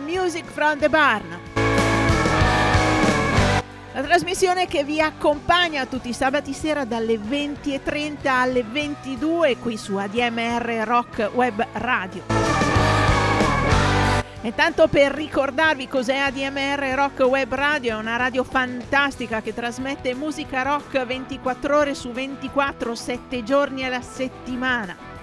Music from the Barn. La trasmissione che vi accompagna tutti i sabati sera dalle 20.30 alle 22 qui su ADMR Rock Web Radio. E tanto per ricordarvi cos'è ADMR Rock Web Radio, è una radio fantastica che trasmette musica rock 24 ore su 24, 7 giorni alla settimana.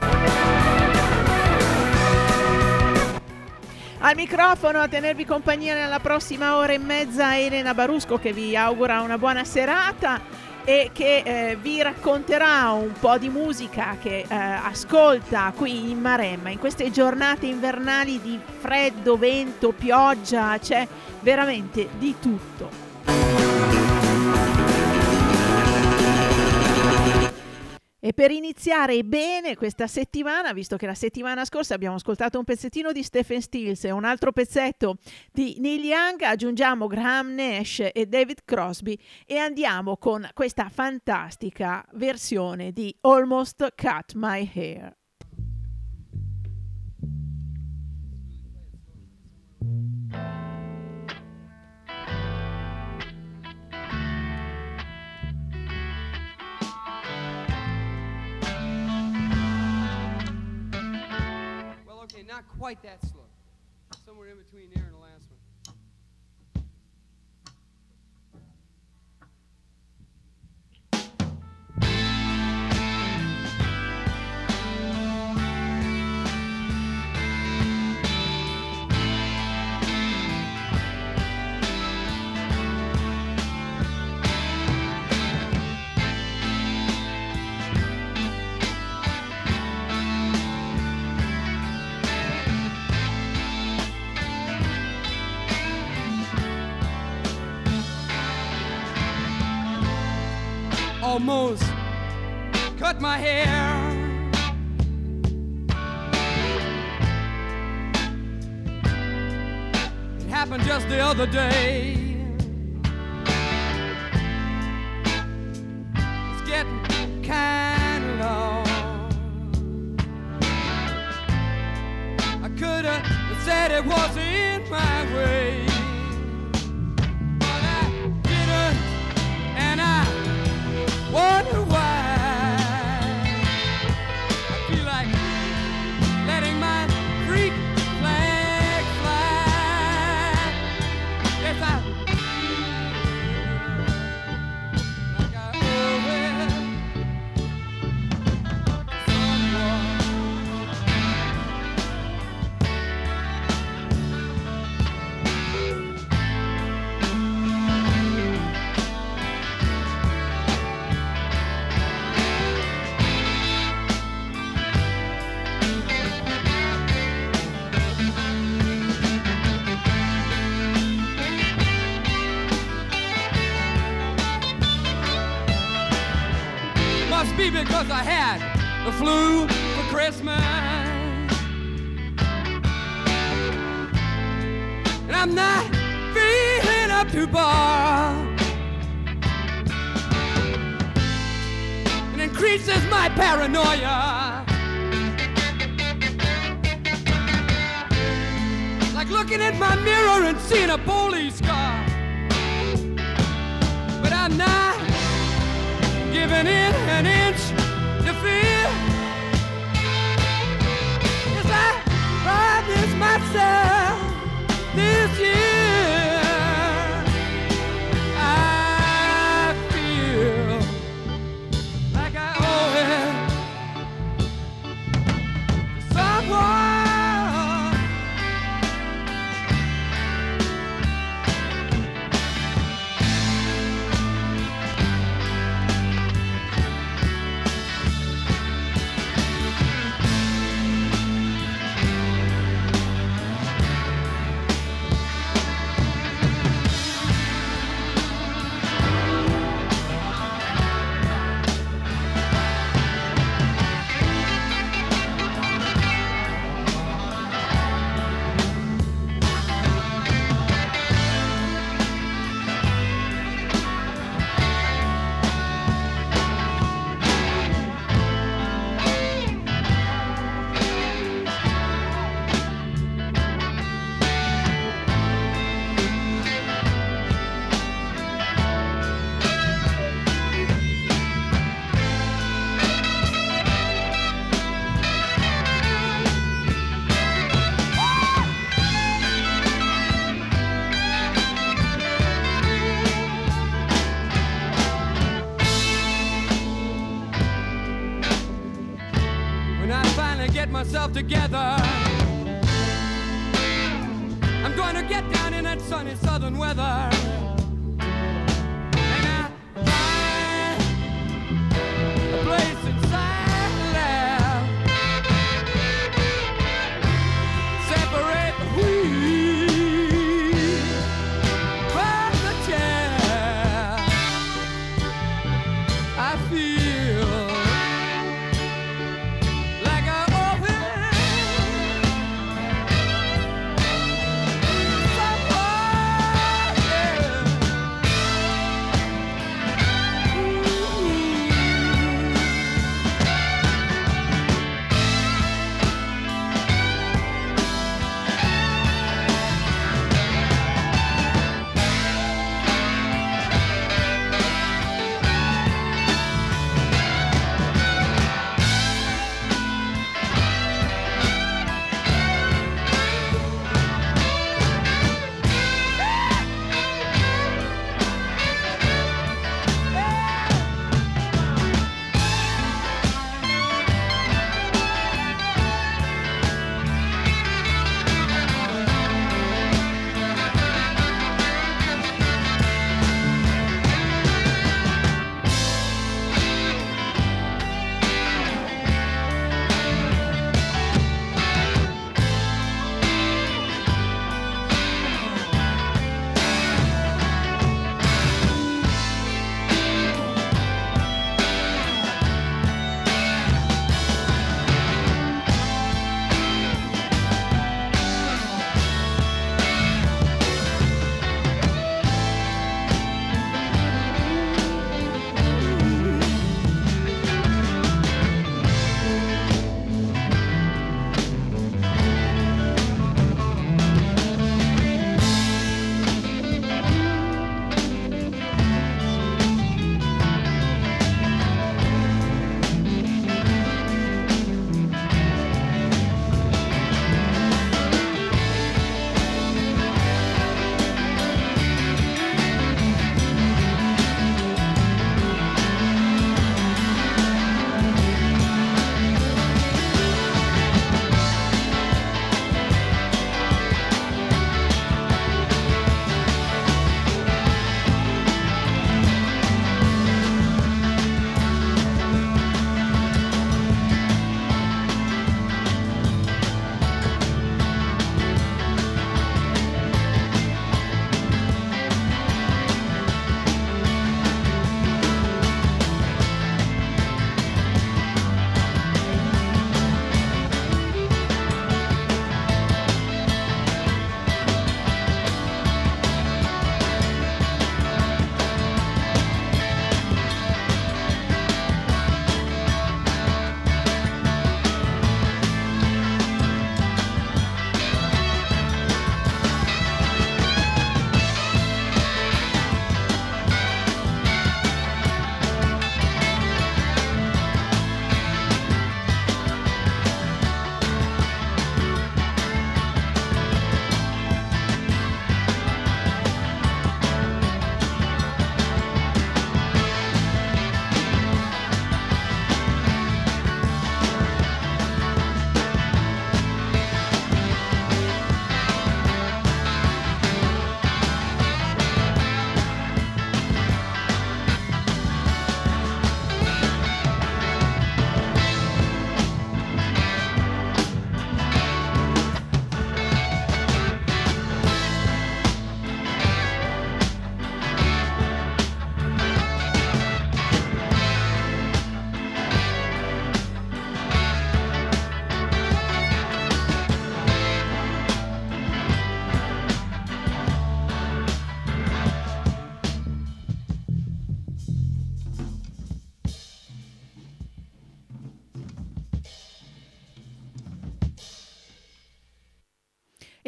Al microfono a tenervi compagnia nella prossima ora e mezza Elena Barusco che vi augura una buona serata e che eh, vi racconterà un po' di musica che eh, ascolta qui in Maremma in queste giornate invernali di freddo, vento, pioggia, c'è veramente di tutto. E per iniziare bene questa settimana, visto che la settimana scorsa abbiamo ascoltato un pezzettino di Stephen Stills e un altro pezzetto di Neil Young, aggiungiamo Graham Nash e David Crosby e andiamo con questa fantastica versione di Almost Cut My Hair. Not quite that slow. Somewhere in between there almost cut my hair. It happened just the other day.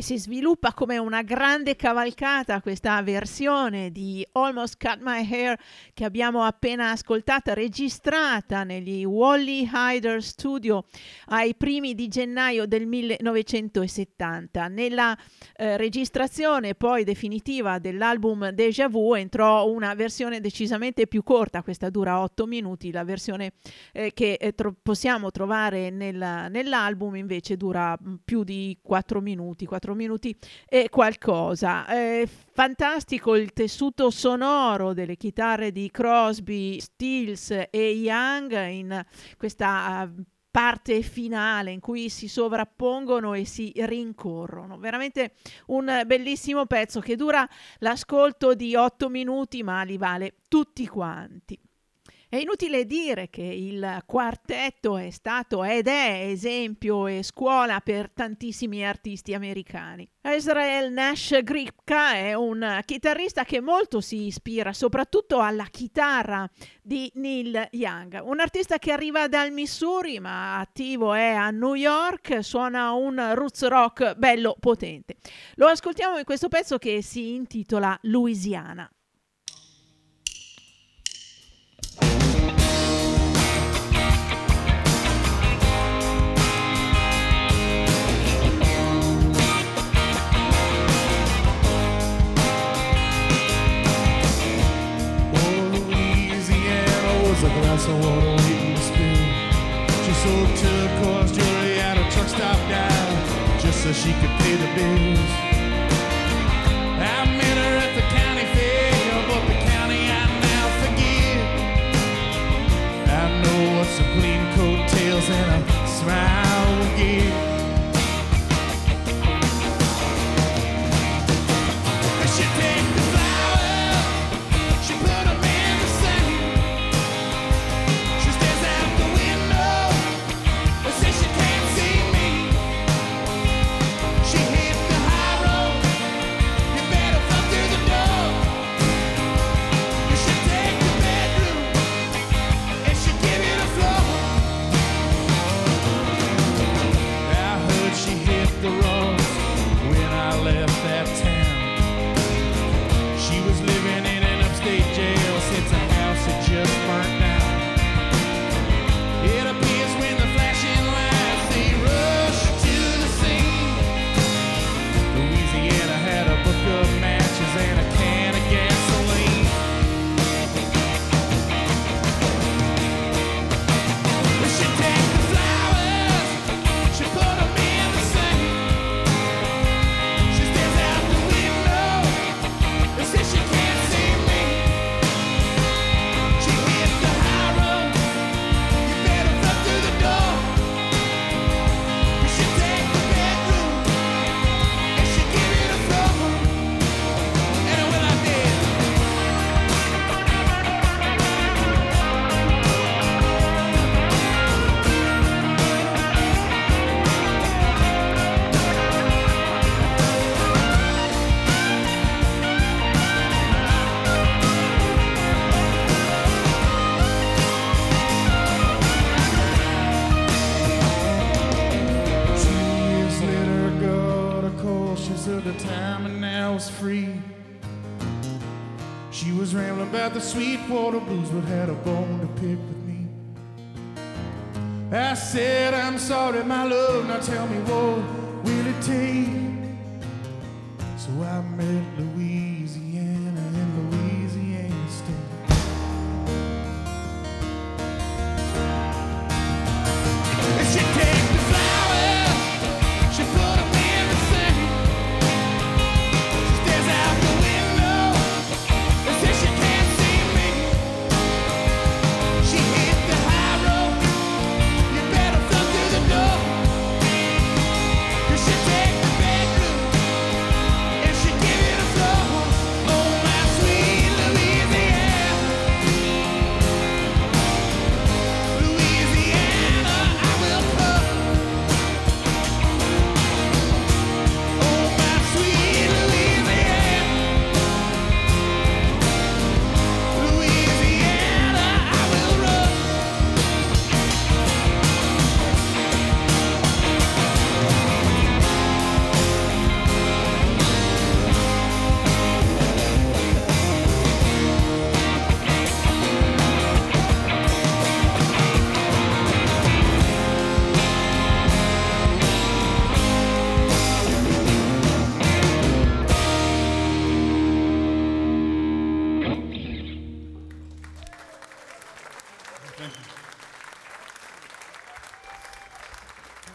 Si sviluppa come una grande cavalcata questa versione di Almost Cut My Hair che abbiamo appena ascoltata, registrata negli Wally Hyder Studio ai primi di gennaio del 1970. Nella eh, registrazione poi definitiva dell'album Deja Vu entrò una versione decisamente più corta, questa dura 8 minuti, la versione eh, che eh, tro- possiamo trovare nel, nell'album invece dura mm, più di 4 minuti, 4 4 minuti e qualcosa. Eh, fantastico il tessuto sonoro delle chitarre di Crosby, Stills e Young in questa uh, parte finale in cui si sovrappongono e si rincorrono. Veramente un bellissimo pezzo che dura l'ascolto di 8 minuti, ma li vale tutti quanti. È inutile dire che il quartetto è stato ed è esempio e scuola per tantissimi artisti americani. Israel Nash Gripka è un chitarrista che molto si ispira soprattutto alla chitarra di Neil Young, un artista che arriva dal Missouri ma attivo è a New York, suona un roots rock bello potente. Lo ascoltiamo in questo pezzo che si intitola Louisiana. Of water waiting to spill. She sold turquoise jewelry at a truck stop down just so she could pay the bills. Sweetwater blues, but had a bone to pick with me. I said, I'm sorry, my love, now tell me what will it take? So I met Louisiana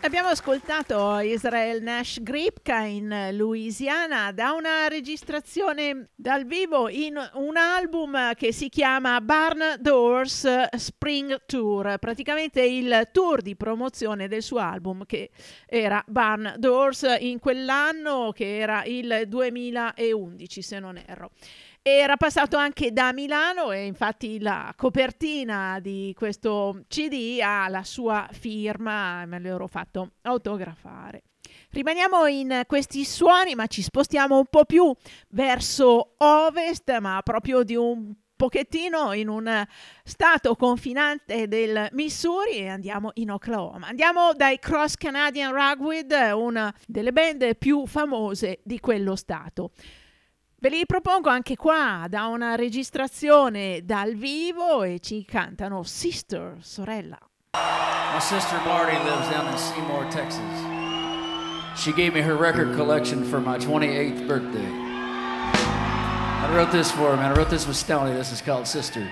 Abbiamo ascoltato Israel Nash Gripka in Louisiana da una registrazione dal vivo in un album che si chiama Barn Doors Spring Tour, praticamente il tour di promozione del suo album che era Barn Doors in quell'anno che era il 2011 se non erro. Era passato anche da Milano e infatti la copertina di questo CD ha la sua firma, me l'ero fatto autografare. Rimaniamo in questi suoni, ma ci spostiamo un po' più verso ovest, ma proprio di un pochettino in un stato confinante del Missouri e andiamo in Oklahoma. Andiamo dai Cross Canadian Ragweed, una delle band più famose di quello stato. Ve li propongo anche qua da una registrazione dal vivo e ci cantano Sister, sorella. My sister Marty lives down in Seymour, Texas. She gave me her record collection for my 28th birthday. I wrote this for her, man. I wrote this with Stoney. This is called Sister.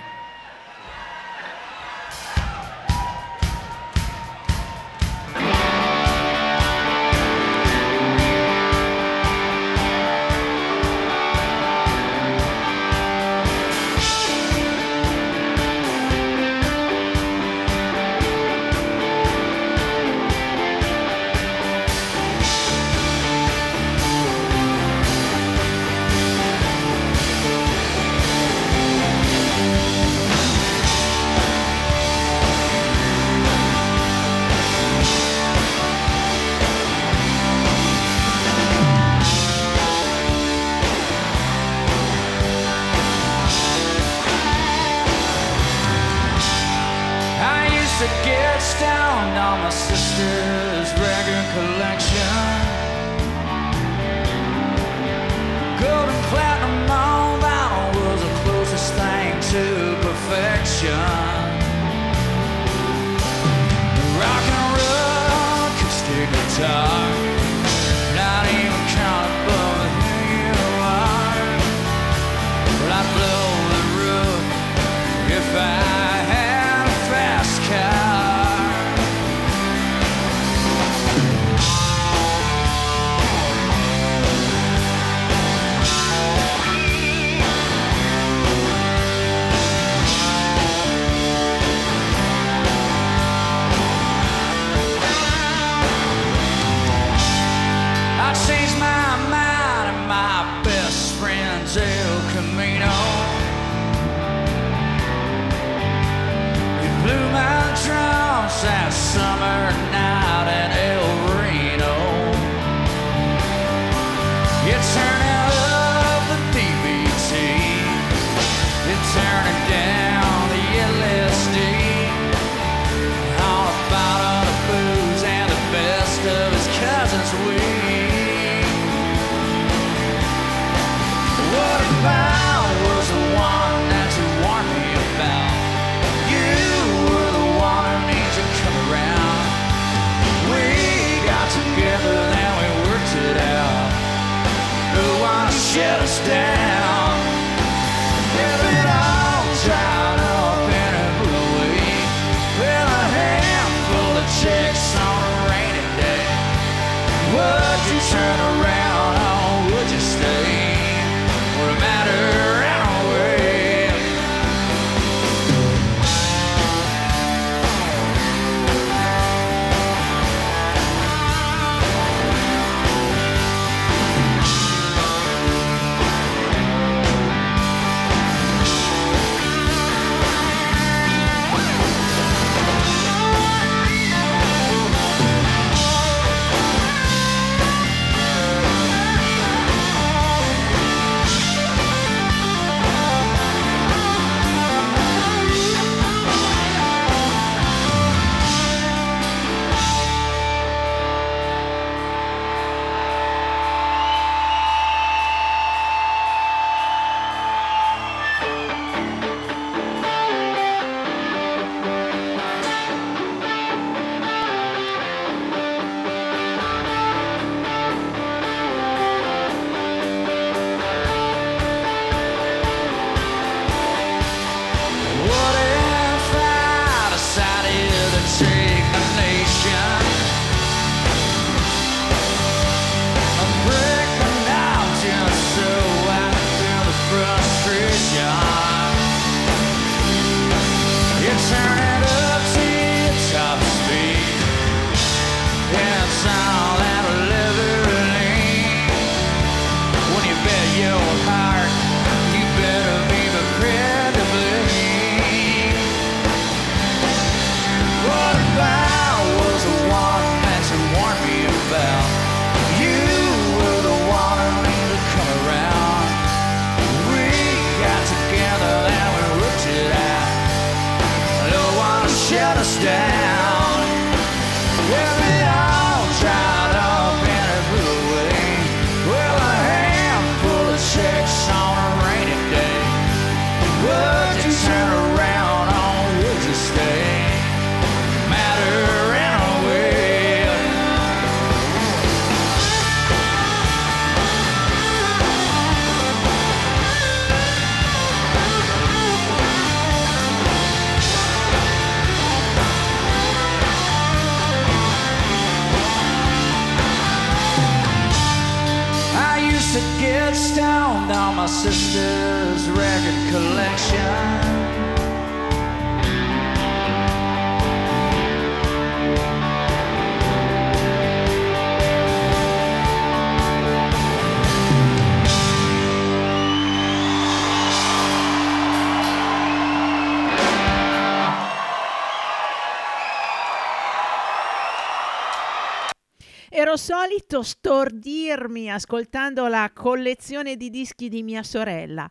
Solito stordirmi ascoltando la collezione di dischi di mia sorella.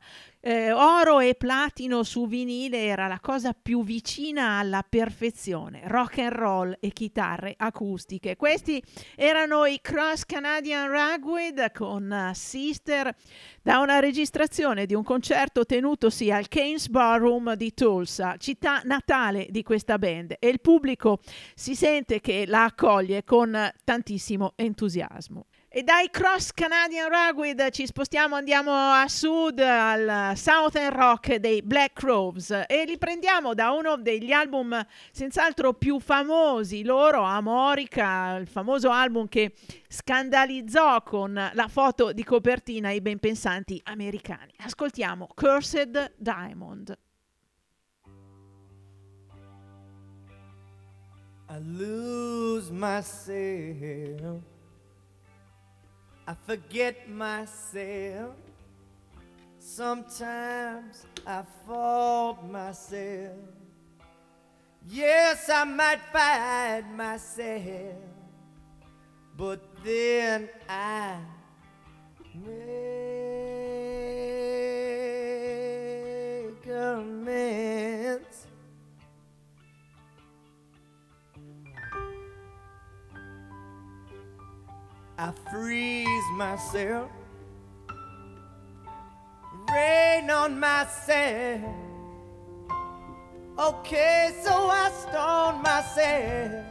Eh, oro e platino su vinile era la cosa più vicina alla perfezione. Rock and roll e chitarre acustiche. Questi erano i Cross Canadian Ragweed con uh, Sister da una registrazione di un concerto tenutosi al Keynes Ballroom di Tulsa, città natale di questa band. E il pubblico si sente che la accoglie con tantissimo entusiasmo. E dai Cross Canadian Ragweed ci spostiamo, andiamo a sud al Southern Rock dei Black Crowes e li prendiamo da uno degli album senz'altro più famosi loro, Amorica, il famoso album che scandalizzò con la foto di copertina i ben pensanti americani. Ascoltiamo Cursed Diamond. I lose myself. I forget myself. Sometimes I fault myself. Yes, I might find myself, but then I make amends. I freeze myself, rain on myself. Okay, so I stone myself,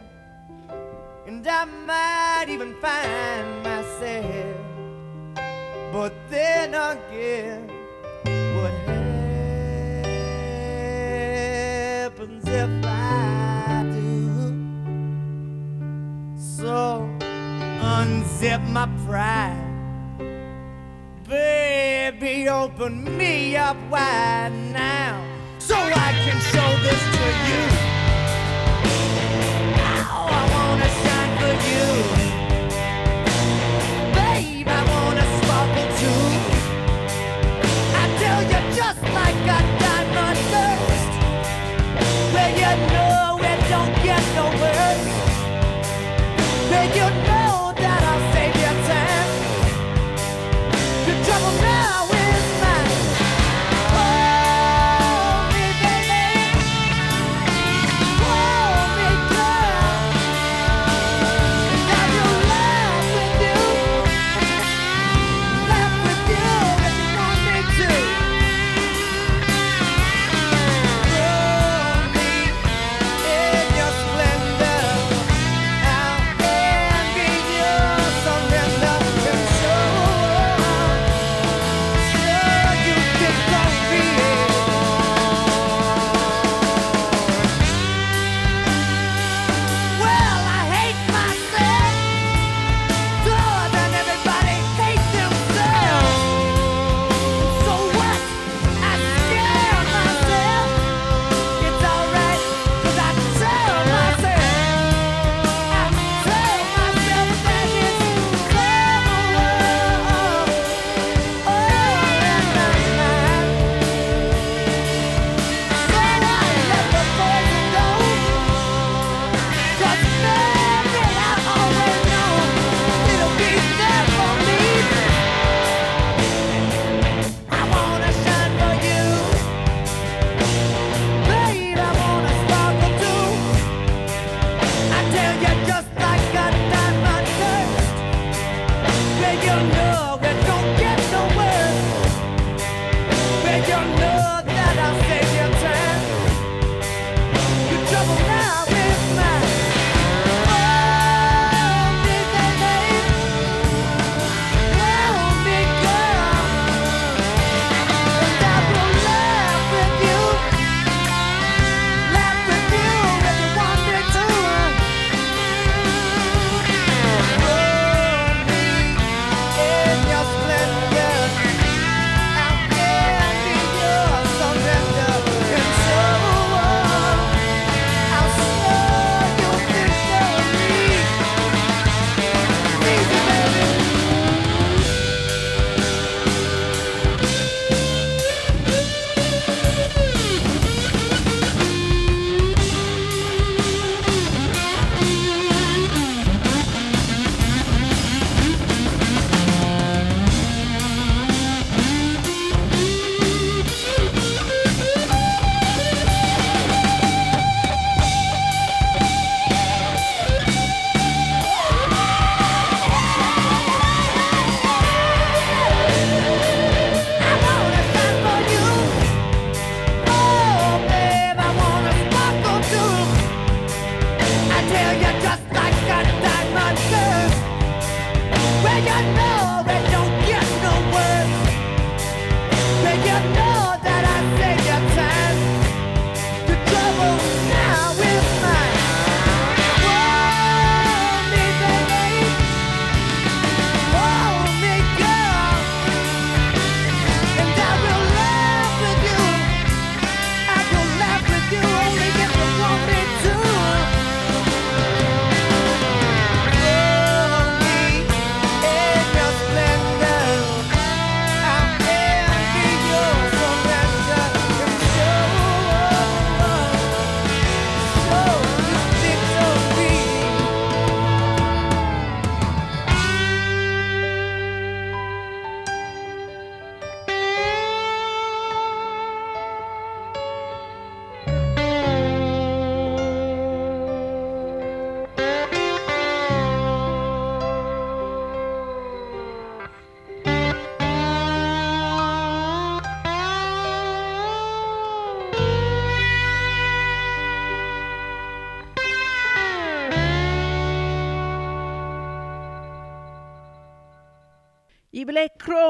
and I might even find myself. But then again, what happens if I do? So unzip my pride. Baby, open me up wide now so I can show this to you. I wanna shine for you. Babe, I wanna sparkle too. I tell you just like. Well, you know it don't get no worse. Well, you know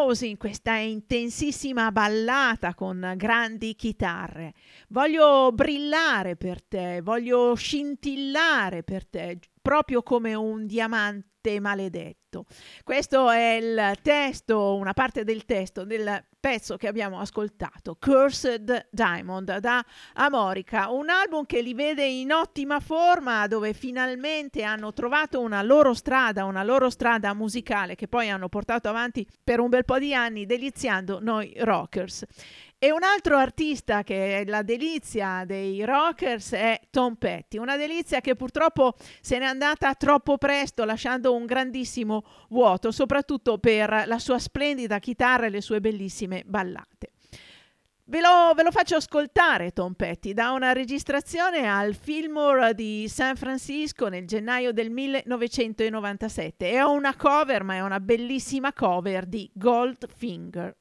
Crows in questa intensissima ballata con grandi chitarre. Voglio brillare per te, voglio scintillare per te, proprio come un diamante maledetto. Questo è il testo, una parte del testo del pezzo che abbiamo ascoltato, Cursed Diamond da Amorica, un album che li vede in ottima forma, dove finalmente hanno trovato una loro strada, una loro strada musicale che poi hanno portato avanti per un bel po' di anni, deliziando noi rockers. E un altro artista che è la delizia dei rockers è Tom Petty, una delizia che purtroppo se n'è andata troppo presto lasciando un grandissimo vuoto, soprattutto per la sua splendida chitarra e le sue bellissime ballate. Ve lo, ve lo, faccio ascoltare Tom Petty da una registrazione al Fillmore di San Francisco nel gennaio del 1997. È una cover, ma è una bellissima cover di Goldfinger.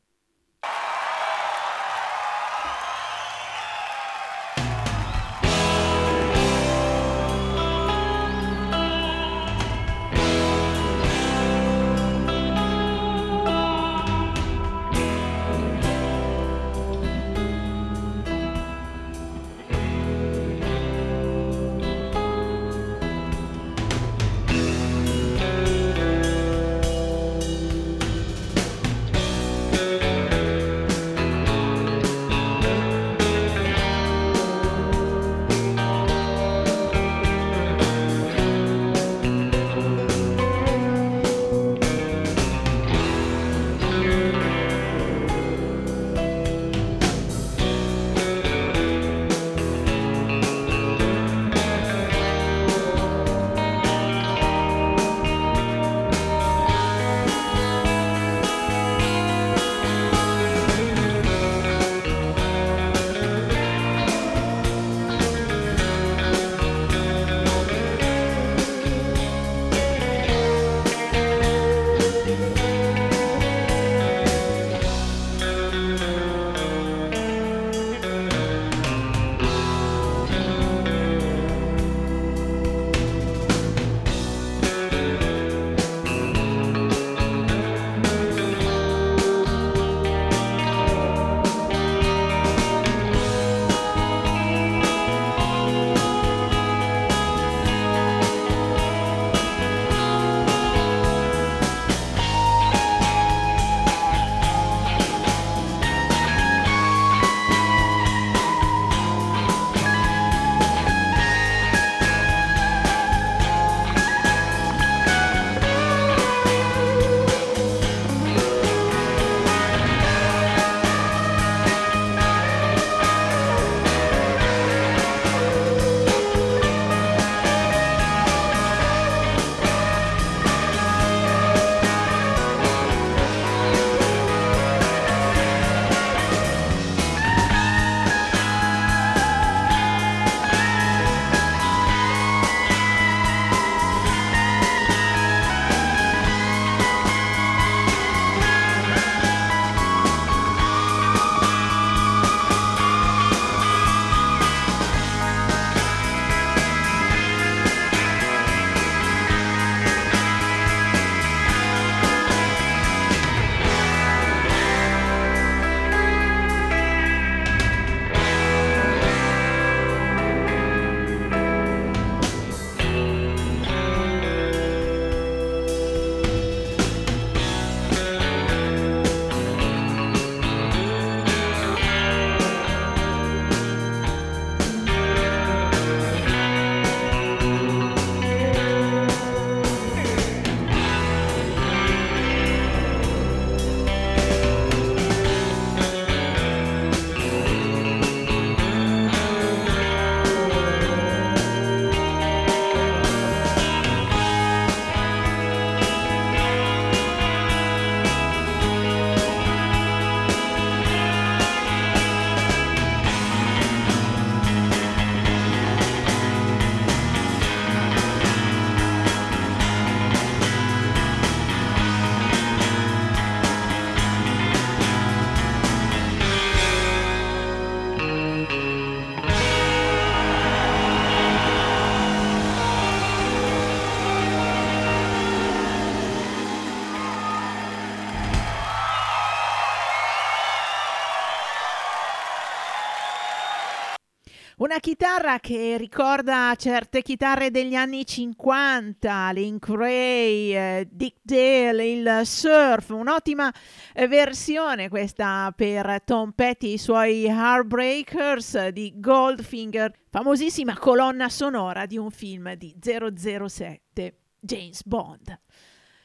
Una chitarra che ricorda certe chitarre degli anni 50, Link Ray, eh, Dick Dale, il surf, un'ottima eh, versione questa per Tom Petty e i suoi Heartbreakers di Goldfinger, famosissima colonna sonora di un film di 007, James Bond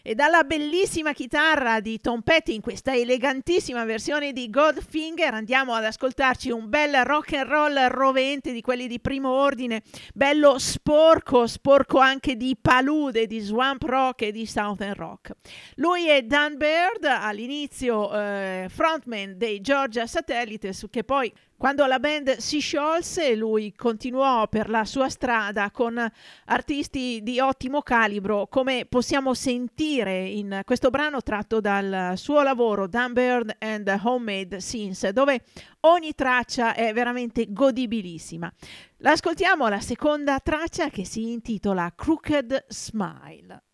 e dalla bellissima chitarra di Tom Petty in questa elegantissima versione di Goldfinger andiamo ad ascoltarci un bel rock and roll rovente di quelli di primo ordine, bello sporco, sporco anche di palude, di swamp rock e di southern rock. Lui è Dan Baird, all'inizio eh, frontman dei Georgia Satellites che poi quando la band si sciolse, lui continuò per la sua strada con artisti di ottimo calibro, come possiamo sentire in questo brano tratto dal suo lavoro Dan Bird and Homemade Scenes, dove ogni traccia è veramente godibilissima. L'ascoltiamo la seconda traccia che si intitola Crooked Smile.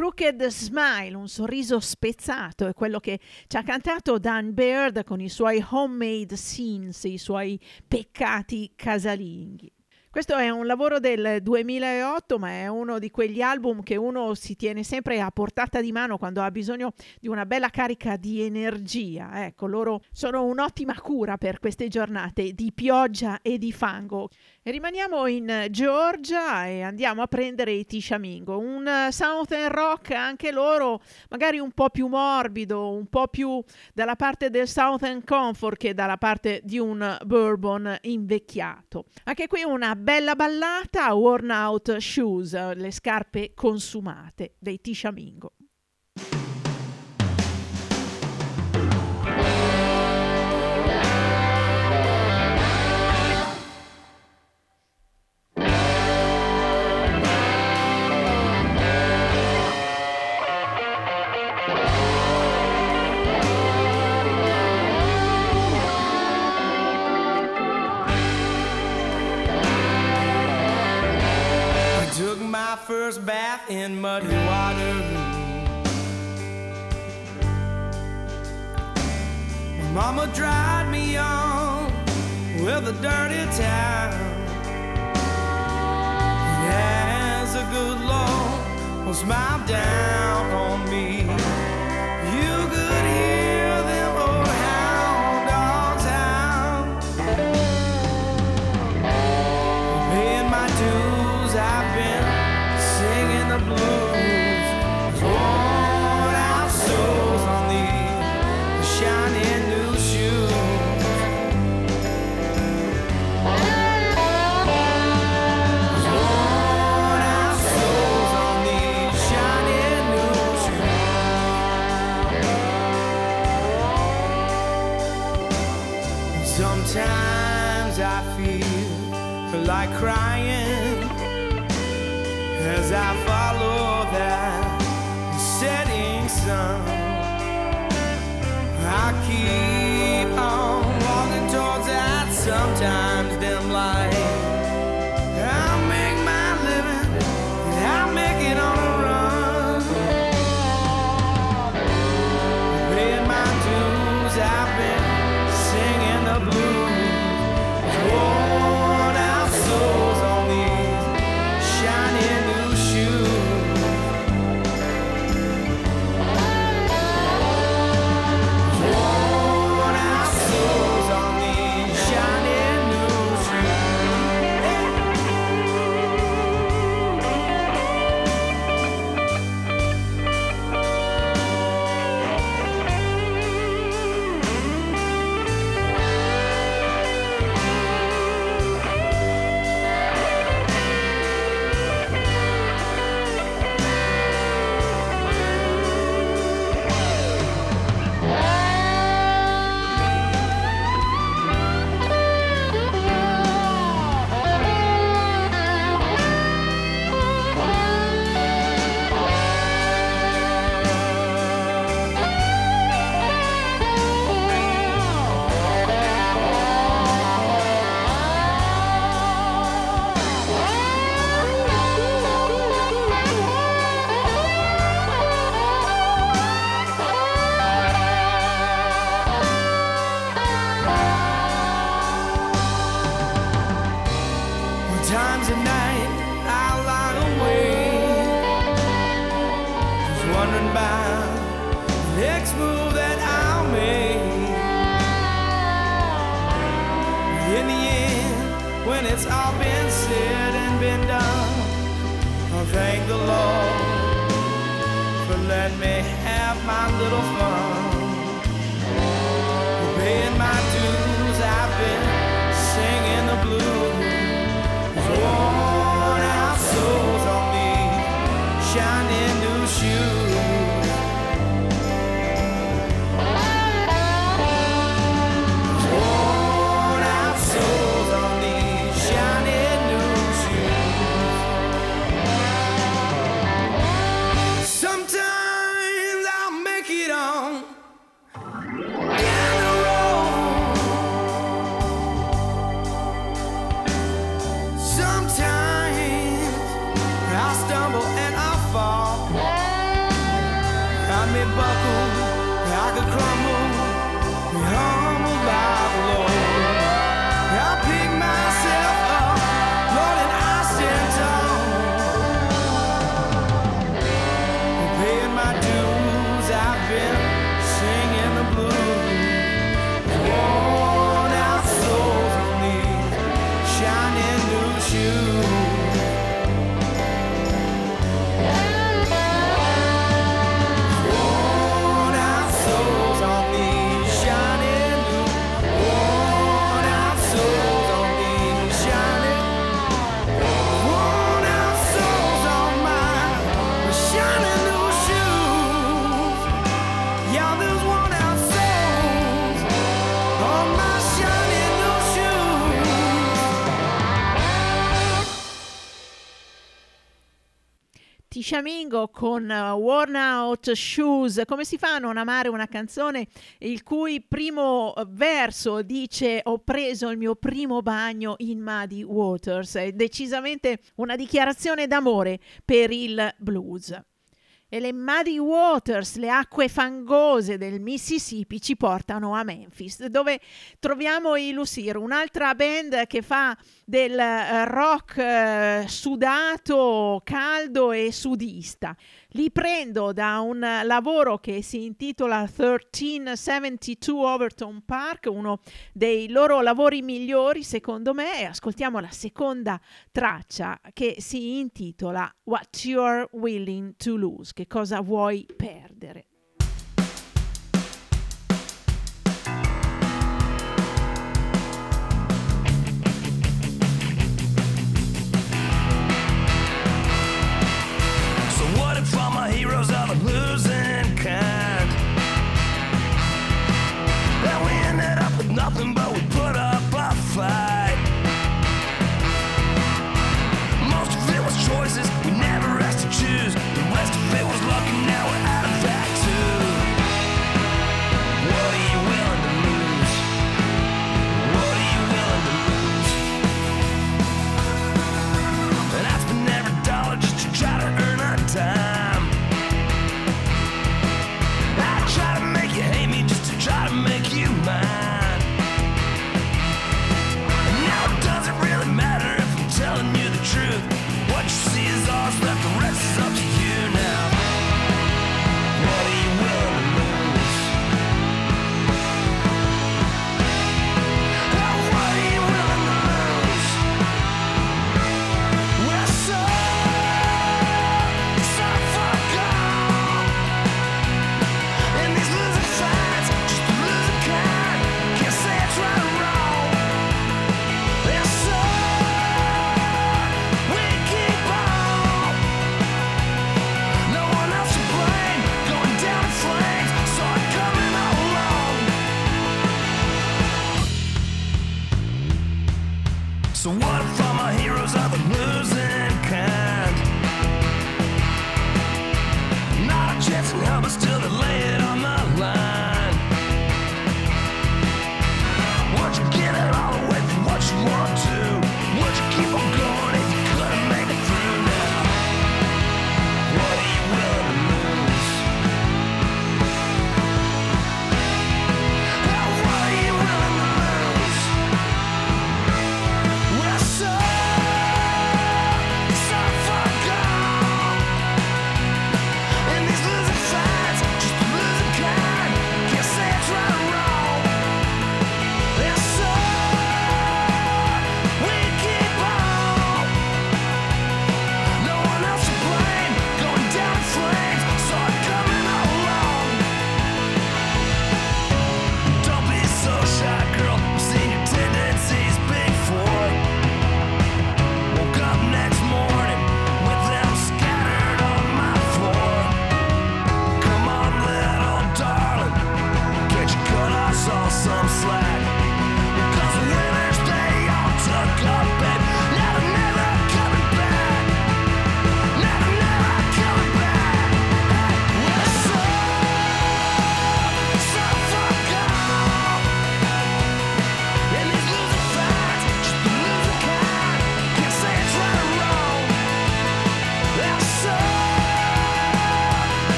Crooked Smile, un sorriso spezzato, è quello che ci ha cantato Dan Baird con i suoi homemade scenes, i suoi peccati casalinghi. Questo è un lavoro del 2008, ma è uno di quegli album che uno si tiene sempre a portata di mano quando ha bisogno di una bella carica di energia. Ecco, loro sono un'ottima cura per queste giornate di pioggia e di fango. Rimaniamo in Georgia e andiamo a prendere i Tishamingo, un Southern rock anche loro magari un po' più morbido, un po' più dalla parte del Southern Comfort che dalla parte di un bourbon invecchiato. Anche qui una bella ballata, worn out shoes, le scarpe consumate dei Tishamingo. First bath in muddy water. My mama dried me on with a dirty towel. And as a good Lord will smile down on me. I keep on walking towards that sometimes Sciamingo con uh, Worn Out Shoes. Come si fa a non amare una canzone il cui primo uh, verso dice ho preso il mio primo bagno in Muddy Waters? È decisamente una dichiarazione d'amore per il blues e le Muddy Waters, le acque fangose del Mississippi, ci portano a Memphis, dove troviamo i Lucir, un'altra band che fa del eh, rock eh, sudato, caldo e sudista. Li prendo da un lavoro che si intitola 1372 Overton Park, uno dei loro lavori migliori secondo me, e ascoltiamo la seconda traccia che si intitola What You're Willing to Lose, che cosa vuoi perdere.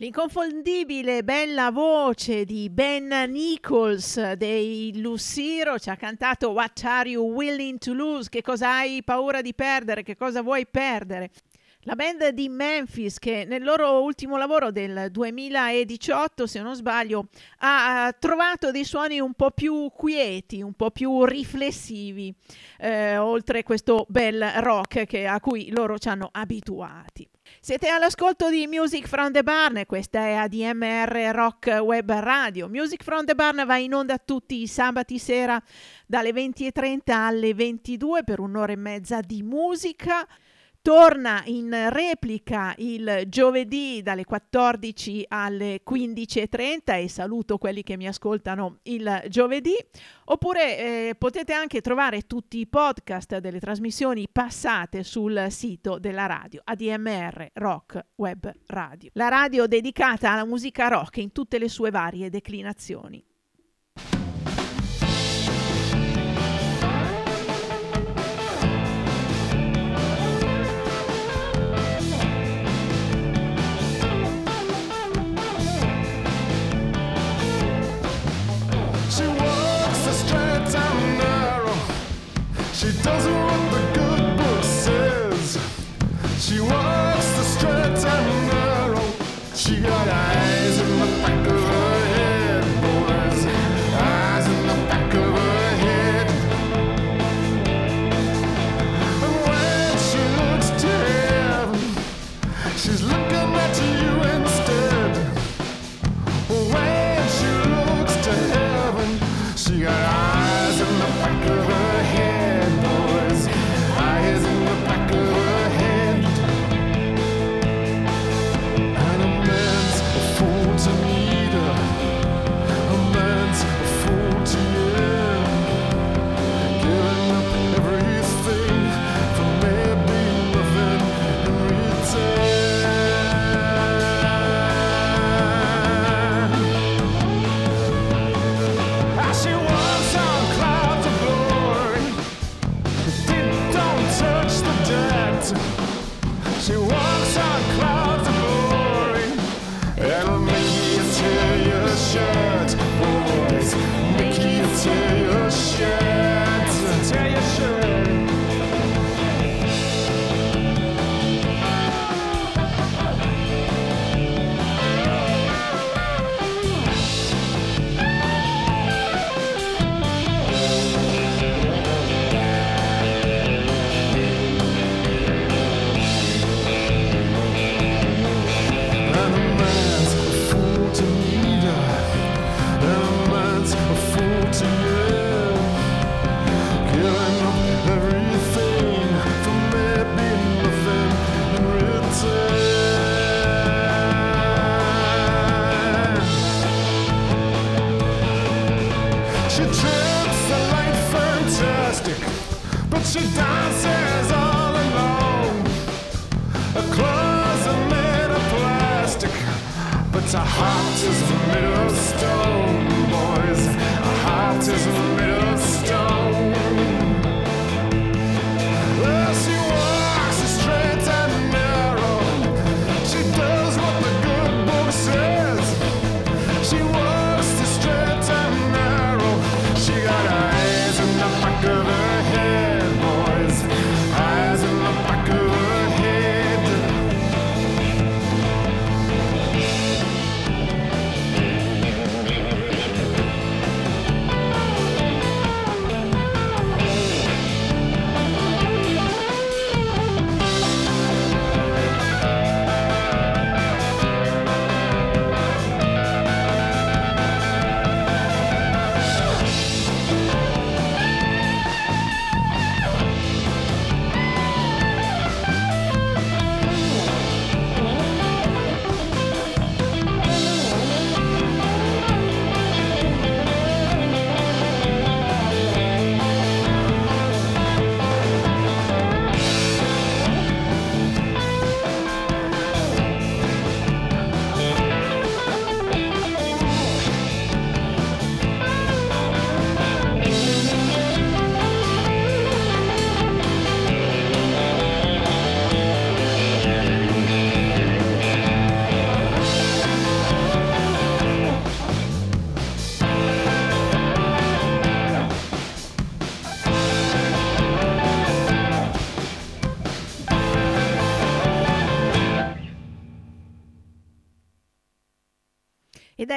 L'inconfondibile bella voce di Ben Nichols dei Luciro ci ha cantato What Are You Willing to Lose? Che cosa hai paura di perdere? Che cosa vuoi perdere? La band di Memphis che nel loro ultimo lavoro del 2018, se non sbaglio, ha trovato dei suoni un po' più quieti, un po' più riflessivi, eh, oltre questo bel rock che, a cui loro ci hanno abituati. Siete all'ascolto di Music from the Barn, questa è ADMR Rock Web Radio. Music from the Barn va in onda tutti i sabati sera dalle 20.30 alle 22 per un'ora e mezza di musica. Torna in replica il giovedì dalle 14 alle 15.30 e saluto quelli che mi ascoltano il giovedì. Oppure eh, potete anche trovare tutti i podcast delle trasmissioni passate sul sito della radio ADMR Rock Web Radio. La radio dedicata alla musica rock in tutte le sue varie declinazioni. She does what the good book says. She walks the straight and narrow. She got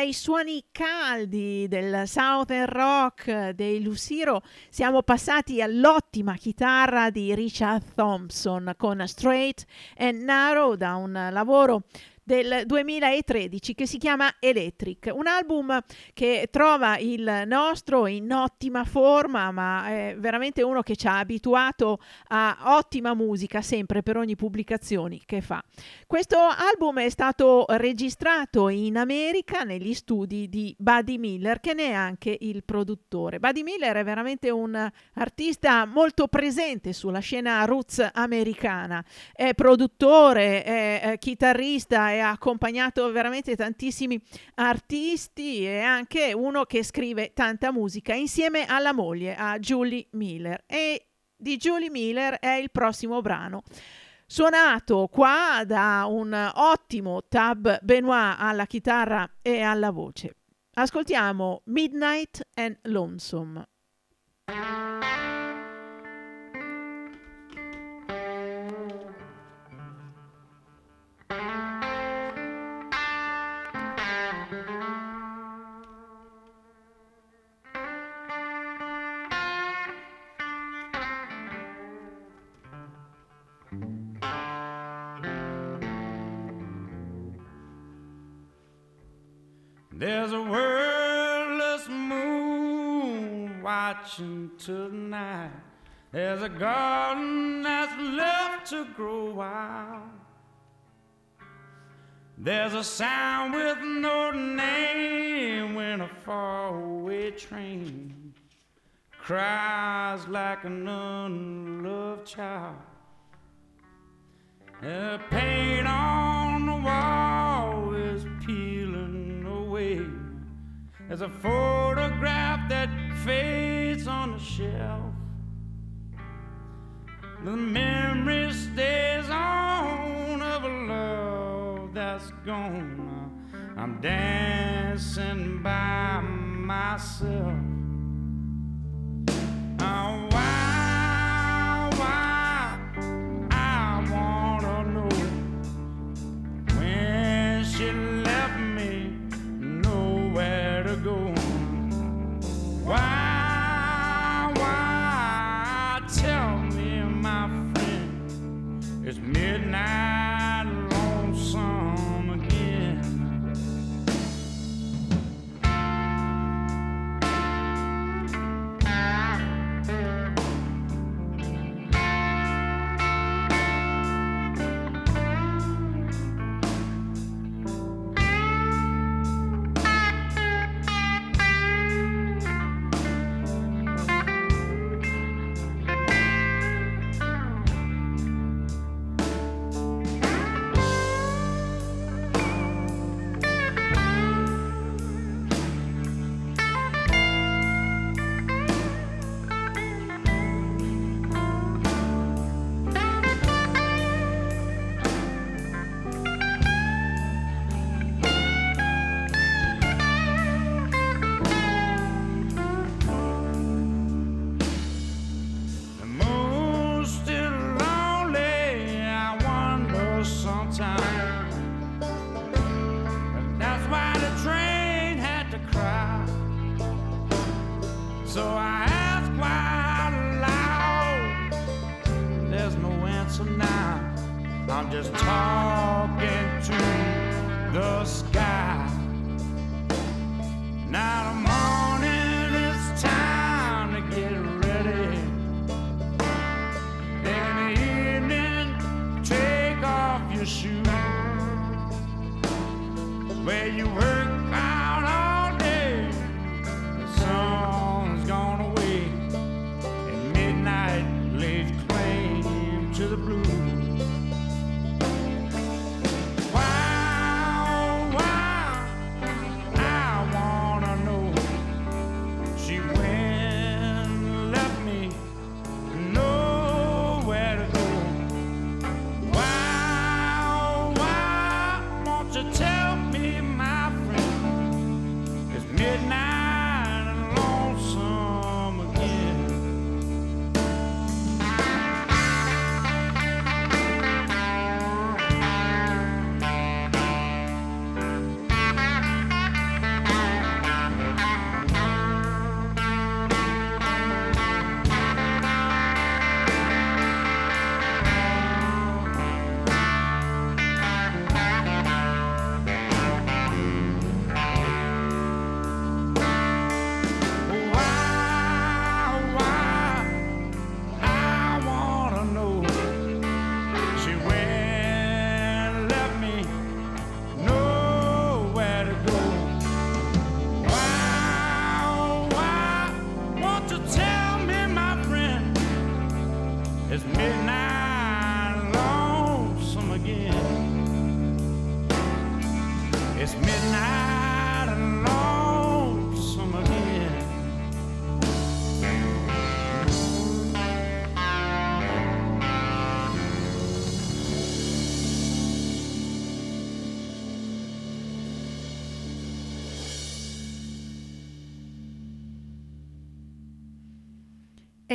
dai suoni caldi del Southern Rock dei Luciro siamo passati all'ottima chitarra di Richard Thompson con Straight and Narrow da un lavoro del 2013 che si chiama Electric, un album che trova il nostro in ottima forma, ma è veramente uno che ci ha abituato a ottima musica sempre per ogni pubblicazione che fa. Questo album è stato registrato in America negli studi di Buddy Miller, che ne è anche il produttore. Buddy Miller è veramente un artista molto presente sulla scena roots americana, è produttore, è, è chitarrista e ha accompagnato veramente tantissimi artisti e anche uno che scrive tanta musica insieme alla moglie, a Julie Miller. E di Julie Miller è il prossimo brano. Suonato qua da un ottimo Tab Benoit alla chitarra e alla voce. Ascoltiamo Midnight and Lonesome. There's a garden that's left to grow wild. There's a sound with no name when a faraway train cries like an unloved child. The paint on the wall is peeling away. There's a photograph that fades on the shelf. The memory stays on of a love that's gone. I'm dancing by myself. Oh, I'm just talking to the sky.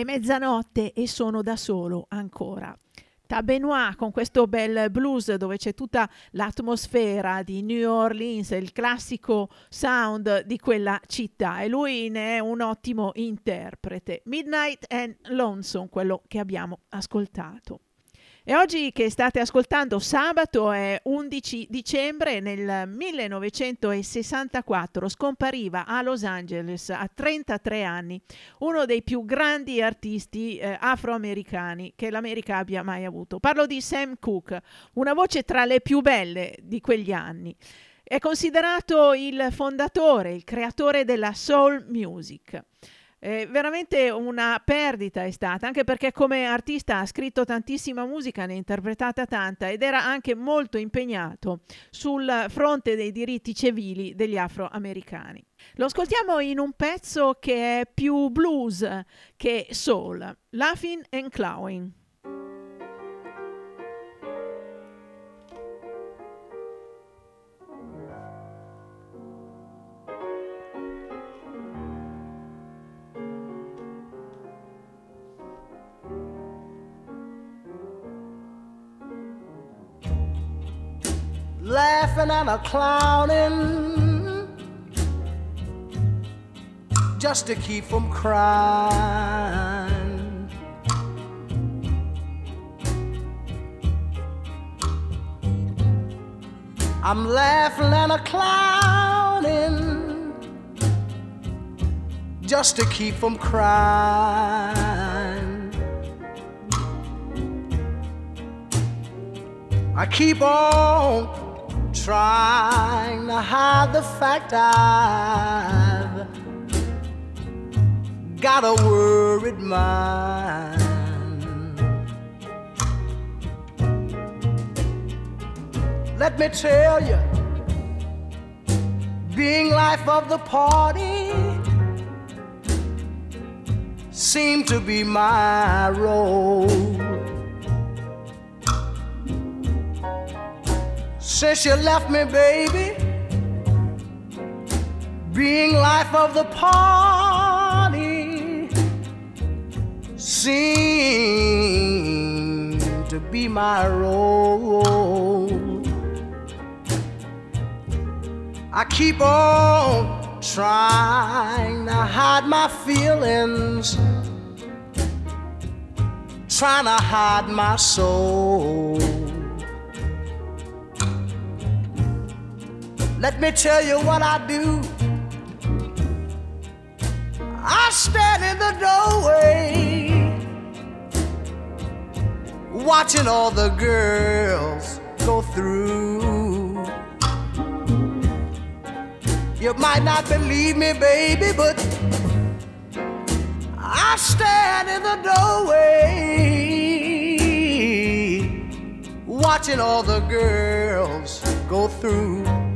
Mezzanotte e sono da solo ancora. Tabenois con questo bel blues dove c'è tutta l'atmosfera di New Orleans, il classico sound di quella città e lui ne è un ottimo interprete. Midnight and Lonesome, quello che abbiamo ascoltato. E oggi che state ascoltando sabato è 11 dicembre nel 1964 scompariva a Los Angeles a 33 anni uno dei più grandi artisti eh, afroamericani che l'America abbia mai avuto. Parlo di Sam Cooke, una voce tra le più belle di quegli anni. È considerato il fondatore, il creatore della soul music. Eh, veramente una perdita è stata, anche perché come artista ha scritto tantissima musica, ne ha interpretata tanta ed era anche molto impegnato sul fronte dei diritti civili degli afroamericani. Lo ascoltiamo in un pezzo che è più blues che soul, Laughing and Clawing. Laughing and a clowning just to keep from crying. I'm laughing and a clowning just to keep from crying. I keep on trying to hide the fact I've got a worried mind. Let me tell you, being life of the party seemed to be my role. Since you left me, baby. Being life of the party seemed to be my role. I keep on trying to hide my feelings, trying to hide my soul. Let me tell you what I do. I stand in the doorway, watching all the girls go through. You might not believe me, baby, but I stand in the doorway, watching all the girls go through.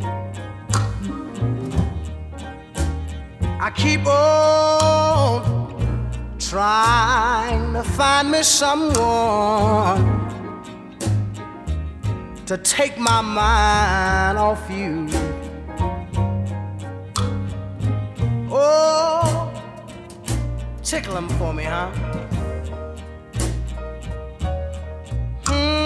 I keep on trying to find me someone to take my mind off you. Oh, tickle 'em for me, huh? I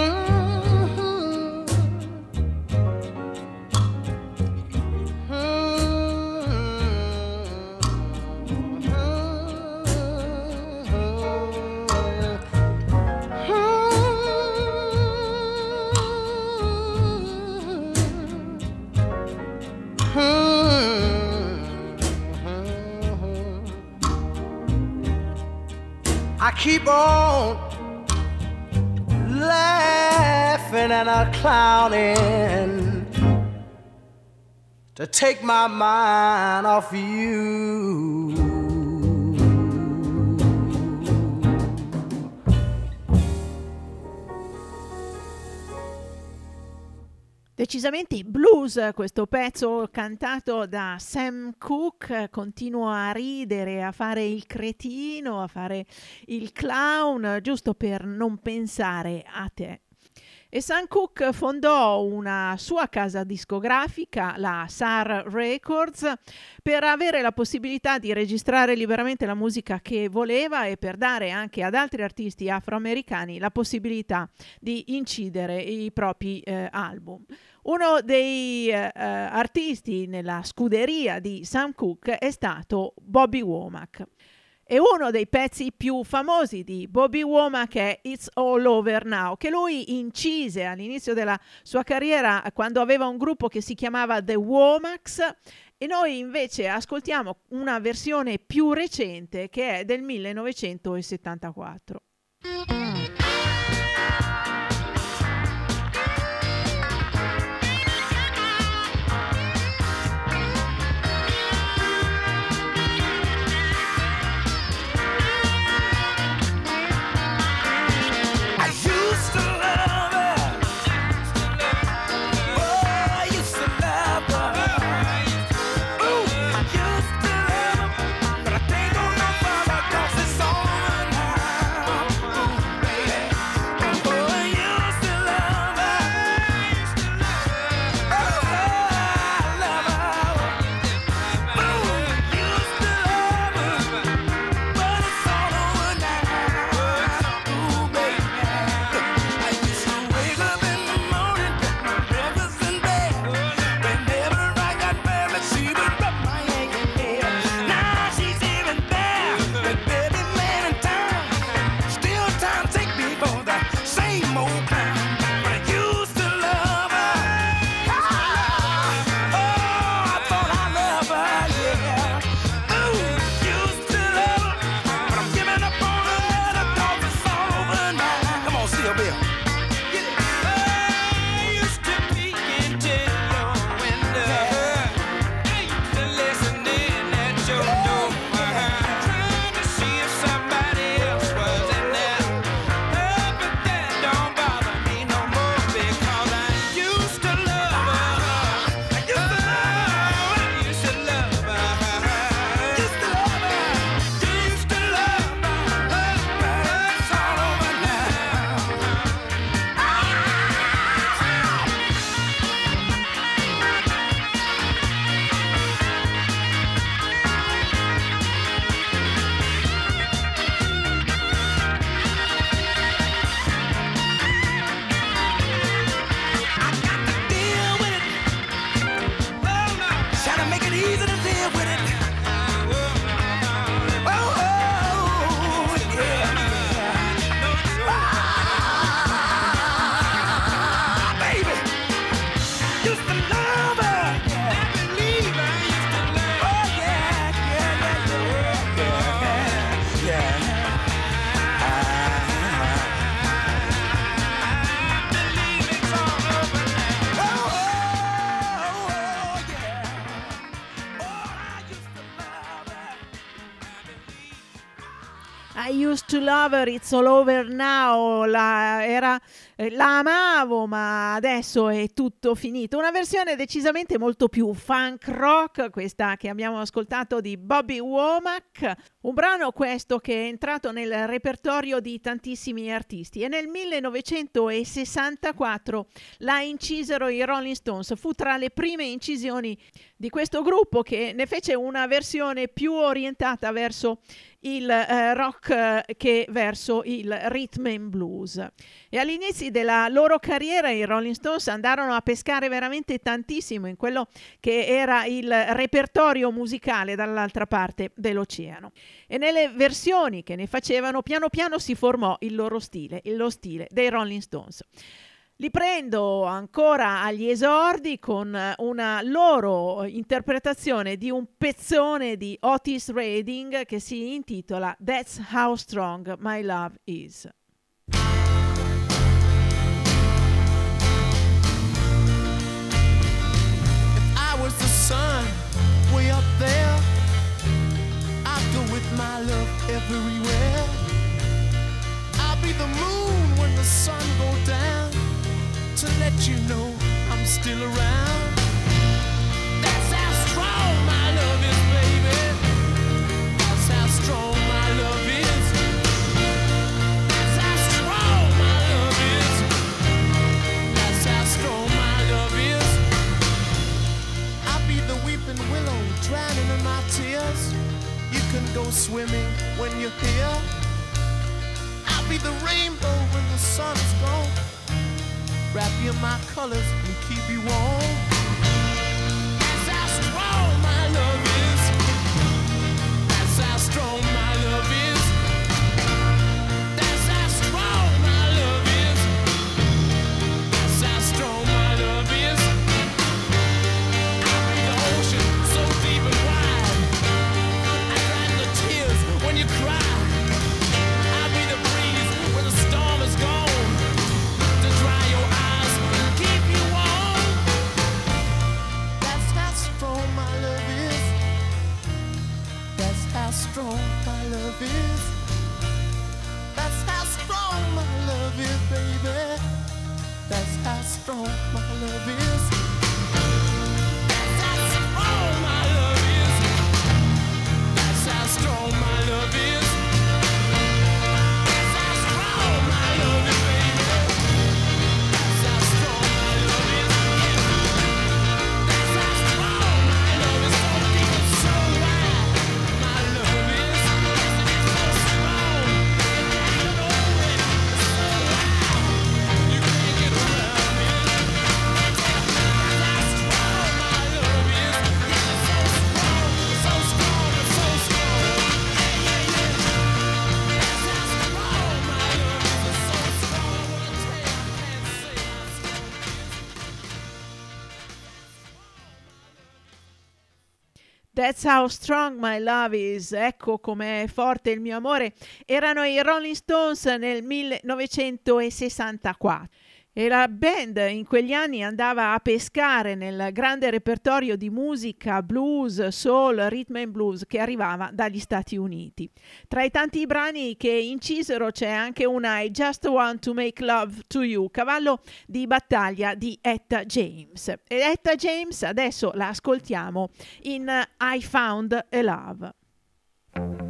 keep on laughing and a clowning to take my mind off you. Decisamente blues questo pezzo cantato da Sam Cooke, continua a ridere, a fare il cretino, a fare il clown, giusto per non pensare a te. E Sam Cooke fondò una sua casa discografica, la SAR Records, per avere la possibilità di registrare liberamente la musica che voleva e per dare anche ad altri artisti afroamericani la possibilità di incidere i propri eh, album. Uno dei eh, eh artisti nella scuderia di Sam Cooke è stato Bobby Womack. E uno dei pezzi più famosi di Bobby Womack è It's All Over Now, che lui incise all'inizio della sua carriera quando aveva un gruppo che si chiamava The Womacks e noi invece ascoltiamo una versione più recente che è del 1974. Her, It's All Over Now, la, era, eh, la amavo ma adesso è tutto finito. Una versione decisamente molto più funk rock, questa che abbiamo ascoltato di Bobby Womack, un brano questo che è entrato nel repertorio di tantissimi artisti. E nel 1964 la incisero i Rolling Stones, fu tra le prime incisioni di questo gruppo che ne fece una versione più orientata verso il eh, rock eh, che verso il rhythm and blues. E all'inizio della loro carriera i Rolling Stones andarono a pescare veramente tantissimo in quello che era il repertorio musicale dall'altra parte dell'oceano. E nelle versioni che ne facevano piano piano si formò il loro stile, lo stile dei Rolling Stones. Li prendo ancora agli esordi con una loro interpretazione di un pezzone di Otis Redding che si intitola That's How Strong My Love Is. let you know I'm still around. That's how strong my love is, baby. That's how strong my love is. That's how strong my love is. That's how strong my love is. I'll be the weeping willow drowning in my tears. You can go swimming when you're here. I'll be the rainbow when the sun's gone wrap you in my colors and keep you warm. is. That's how strong my love is, baby. That's how strong my love is. That's How Strong My Love Is, ecco com'è forte il mio amore, erano i Rolling Stones nel 1964 e la band in quegli anni andava a pescare nel grande repertorio di musica blues, soul, rhythm and blues che arrivava dagli Stati Uniti. Tra i tanti brani che incisero c'è anche una I Just Want to Make Love to You, cavallo di battaglia di Etta James. E Etta James adesso la ascoltiamo in I Found a Love.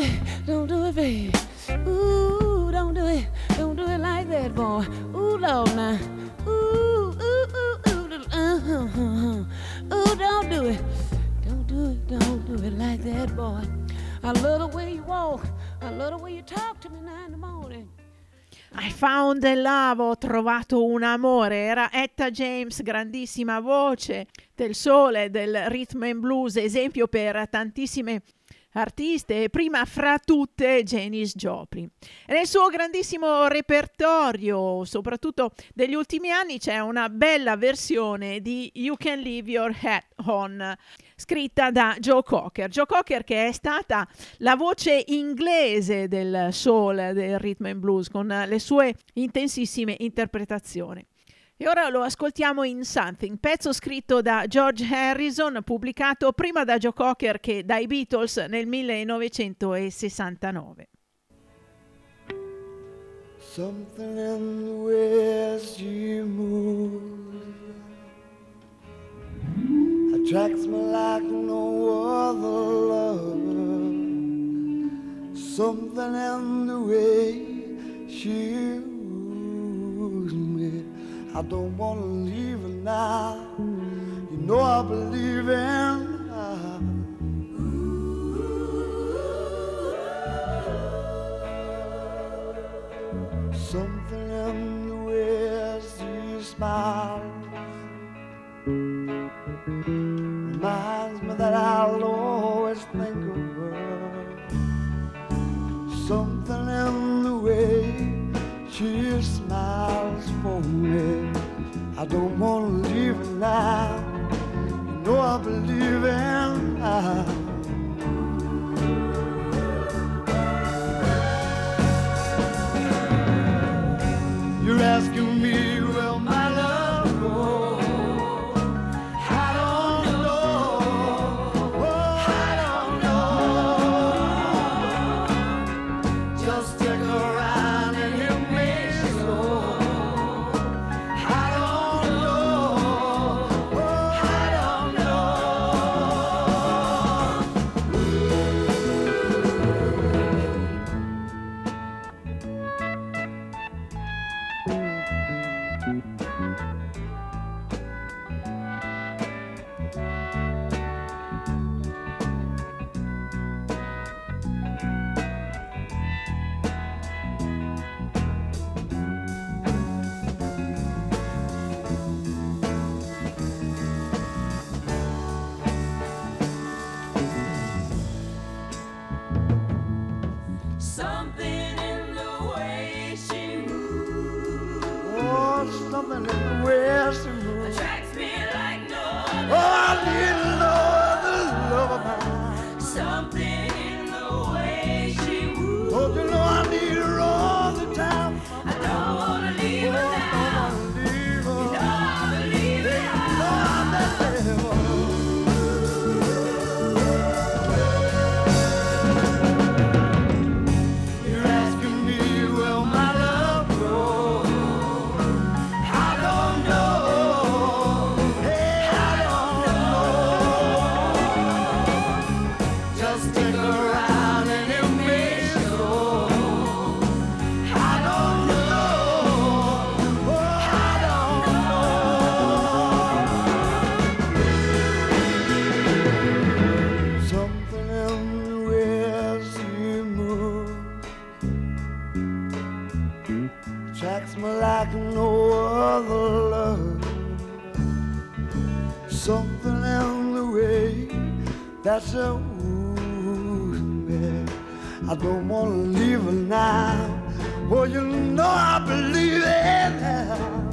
it, don't do it, babe. Ooh, don't do it, don't do it like that, boy. Ooh, Lord, now. Ooh, ooh, ooh, ooh, uh-huh, uh-huh. ooh, don't do it, don't do it, don't do it like that, boy. I love the way you walk, I love the way you talk to me now in the morning. I found the love, ho trovato un amore. Era Etta James, grandissima voce del sole, del rhythm and blues, esempio per tantissime artiste prima fra tutte Janis Joplin. Nel suo grandissimo repertorio, soprattutto degli ultimi anni, c'è una bella versione di You Can Leave Your Hat On scritta da Joe Cocker. Joe Cocker che è stata la voce inglese del soul, del rhythm and blues con le sue intensissime interpretazioni. E ora lo ascoltiamo in Something, pezzo scritto da George Harrison, pubblicato prima da Joe Cocker che dai Beatles nel 1969. Something in the as you move attracts me like no other love. Something in the way she moves. I don't wanna leave her now. You know I believe in her. Something in the way she smiles reminds me that I'll always think of her. Something in the way she smiles for me. I don't wanna leave her now. You know I believe in her. You're asking me, will my Oh, something woos me. I don't wanna leave her now. Well, you know I believe her.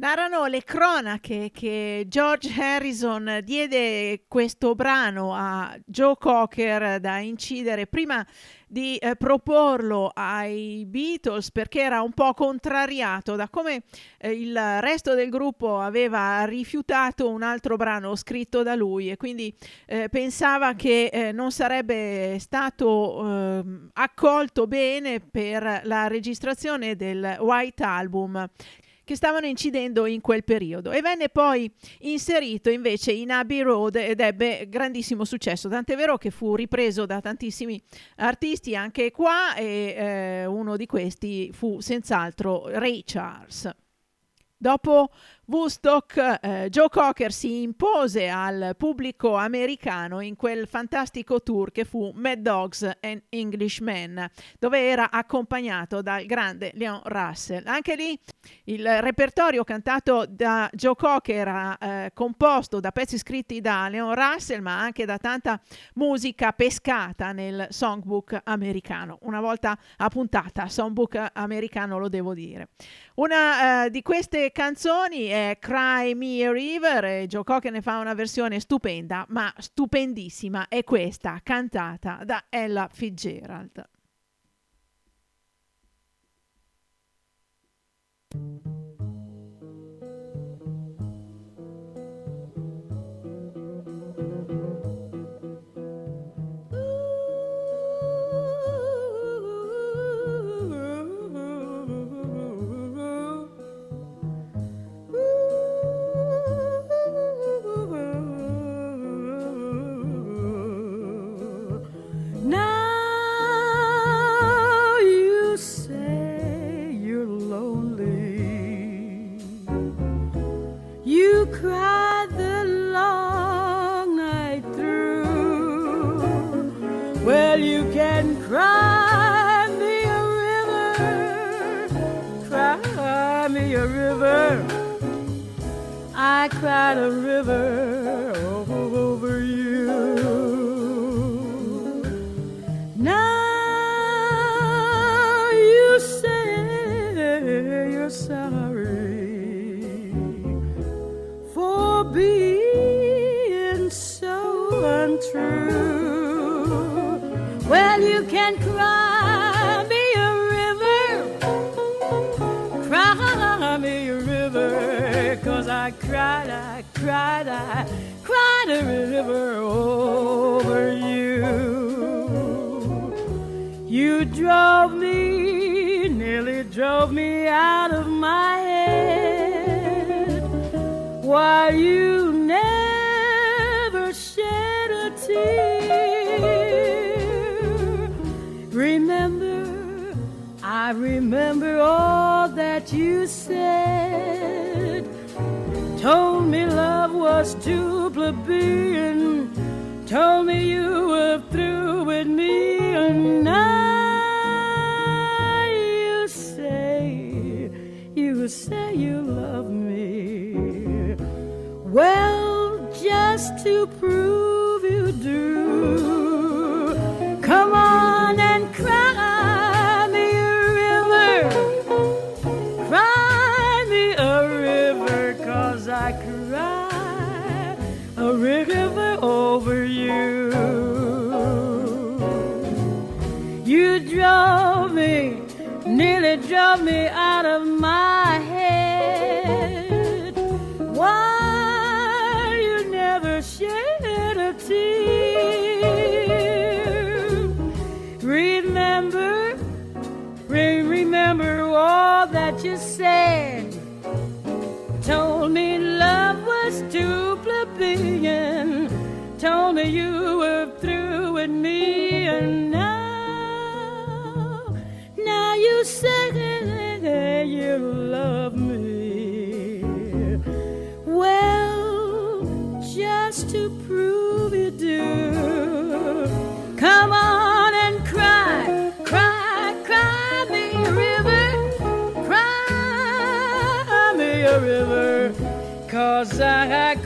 Narrano le cronache che George Harrison diede questo brano a Joe Cocker da incidere prima di eh, proporlo ai Beatles perché era un po' contrariato da come eh, il resto del gruppo aveva rifiutato un altro brano scritto da lui e quindi eh, pensava che eh, non sarebbe stato ehm, accolto bene per la registrazione del White Album che stavano incidendo in quel periodo e venne poi inserito invece in Abbey Road ed ebbe grandissimo successo, tant'è vero che fu ripreso da tantissimi artisti anche qua e eh, uno di questi fu senz'altro Ray Charles. Dopo Woodstock, eh, Joe Cocker si impose al pubblico americano in quel fantastico tour che fu Mad Dogs and Englishmen, dove era accompagnato dal grande Leon Russell. Anche lì il repertorio cantato da Joe Cocker era eh, composto da pezzi scritti da Leon Russell, ma anche da tanta musica pescata nel songbook americano. Una volta a puntata, songbook americano lo devo dire. Una eh, di queste canzoni è Cry Me River e Joe Cocker ne fa una versione stupenda, ma stupendissima, è questa cantata da Ella Fitzgerald. Cried a river While you me out of my head. Why you never shed a tear? Remember, re- remember all that you said. Told me love was too plebeian. Told me you cause I,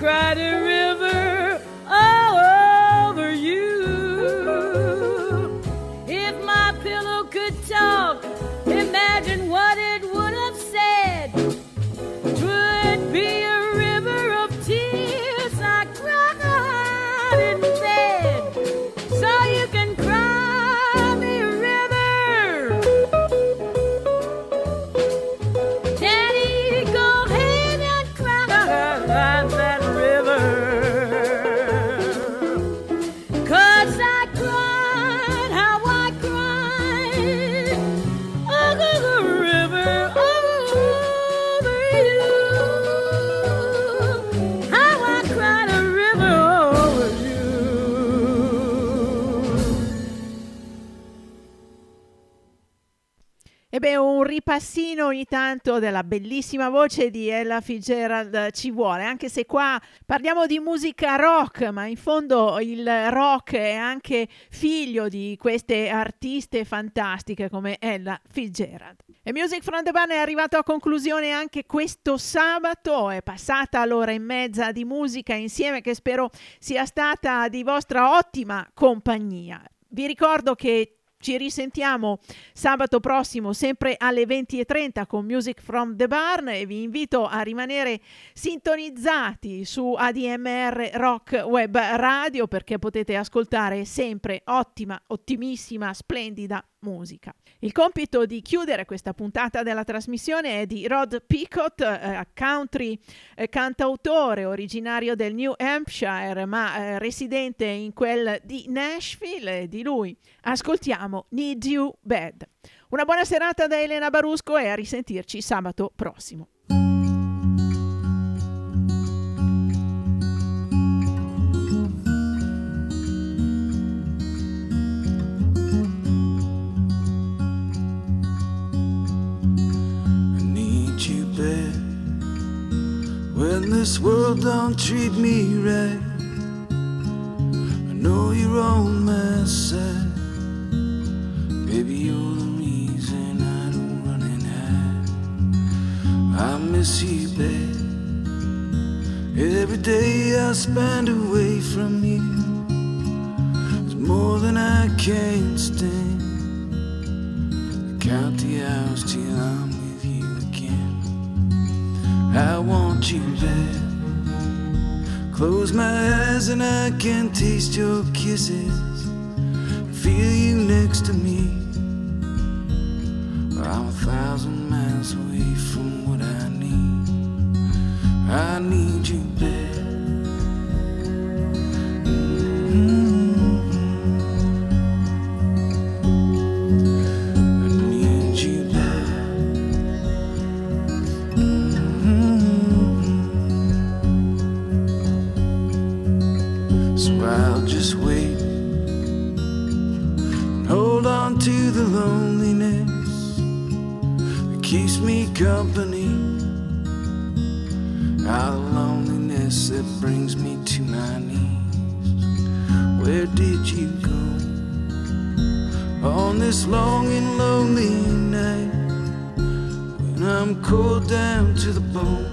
ripassino ogni tanto della bellissima voce di Ella Fitzgerald ci vuole, anche se qua parliamo di musica rock, ma in fondo il rock è anche figlio di queste artiste fantastiche come Ella Fitzgerald. E Music from the Barn è arrivato a conclusione anche questo sabato, è passata l'ora e mezza di musica insieme che spero sia stata di vostra ottima compagnia. Vi ricordo che ci risentiamo sabato prossimo sempre alle 20.30 con Music from the Barn e vi invito a rimanere sintonizzati su ADMR Rock Web Radio perché potete ascoltare sempre ottima, ottimissima, splendida musica. Il compito di chiudere questa puntata della trasmissione è di Rod Picott, eh, country eh, cantautore originario del New Hampshire ma eh, residente in quel di Nashville. Di lui ascoltiamo Need You Bad. Una buona serata da Elena Barusco e a risentirci sabato prossimo. When this world don't treat me right. I know you're on my side, baby. You're the reason I don't run and hide. I miss you bad. Every day I spend away from you is more than I can stand. I count the hours till I'm with you again. I want you back. Close my eyes and I can taste your kisses. Feel you next to me. I'm a thousand miles away from what I need. I need you company. Out of loneliness that brings me to my knees. Where did you go on this long and lonely night when I'm cold down to the bone?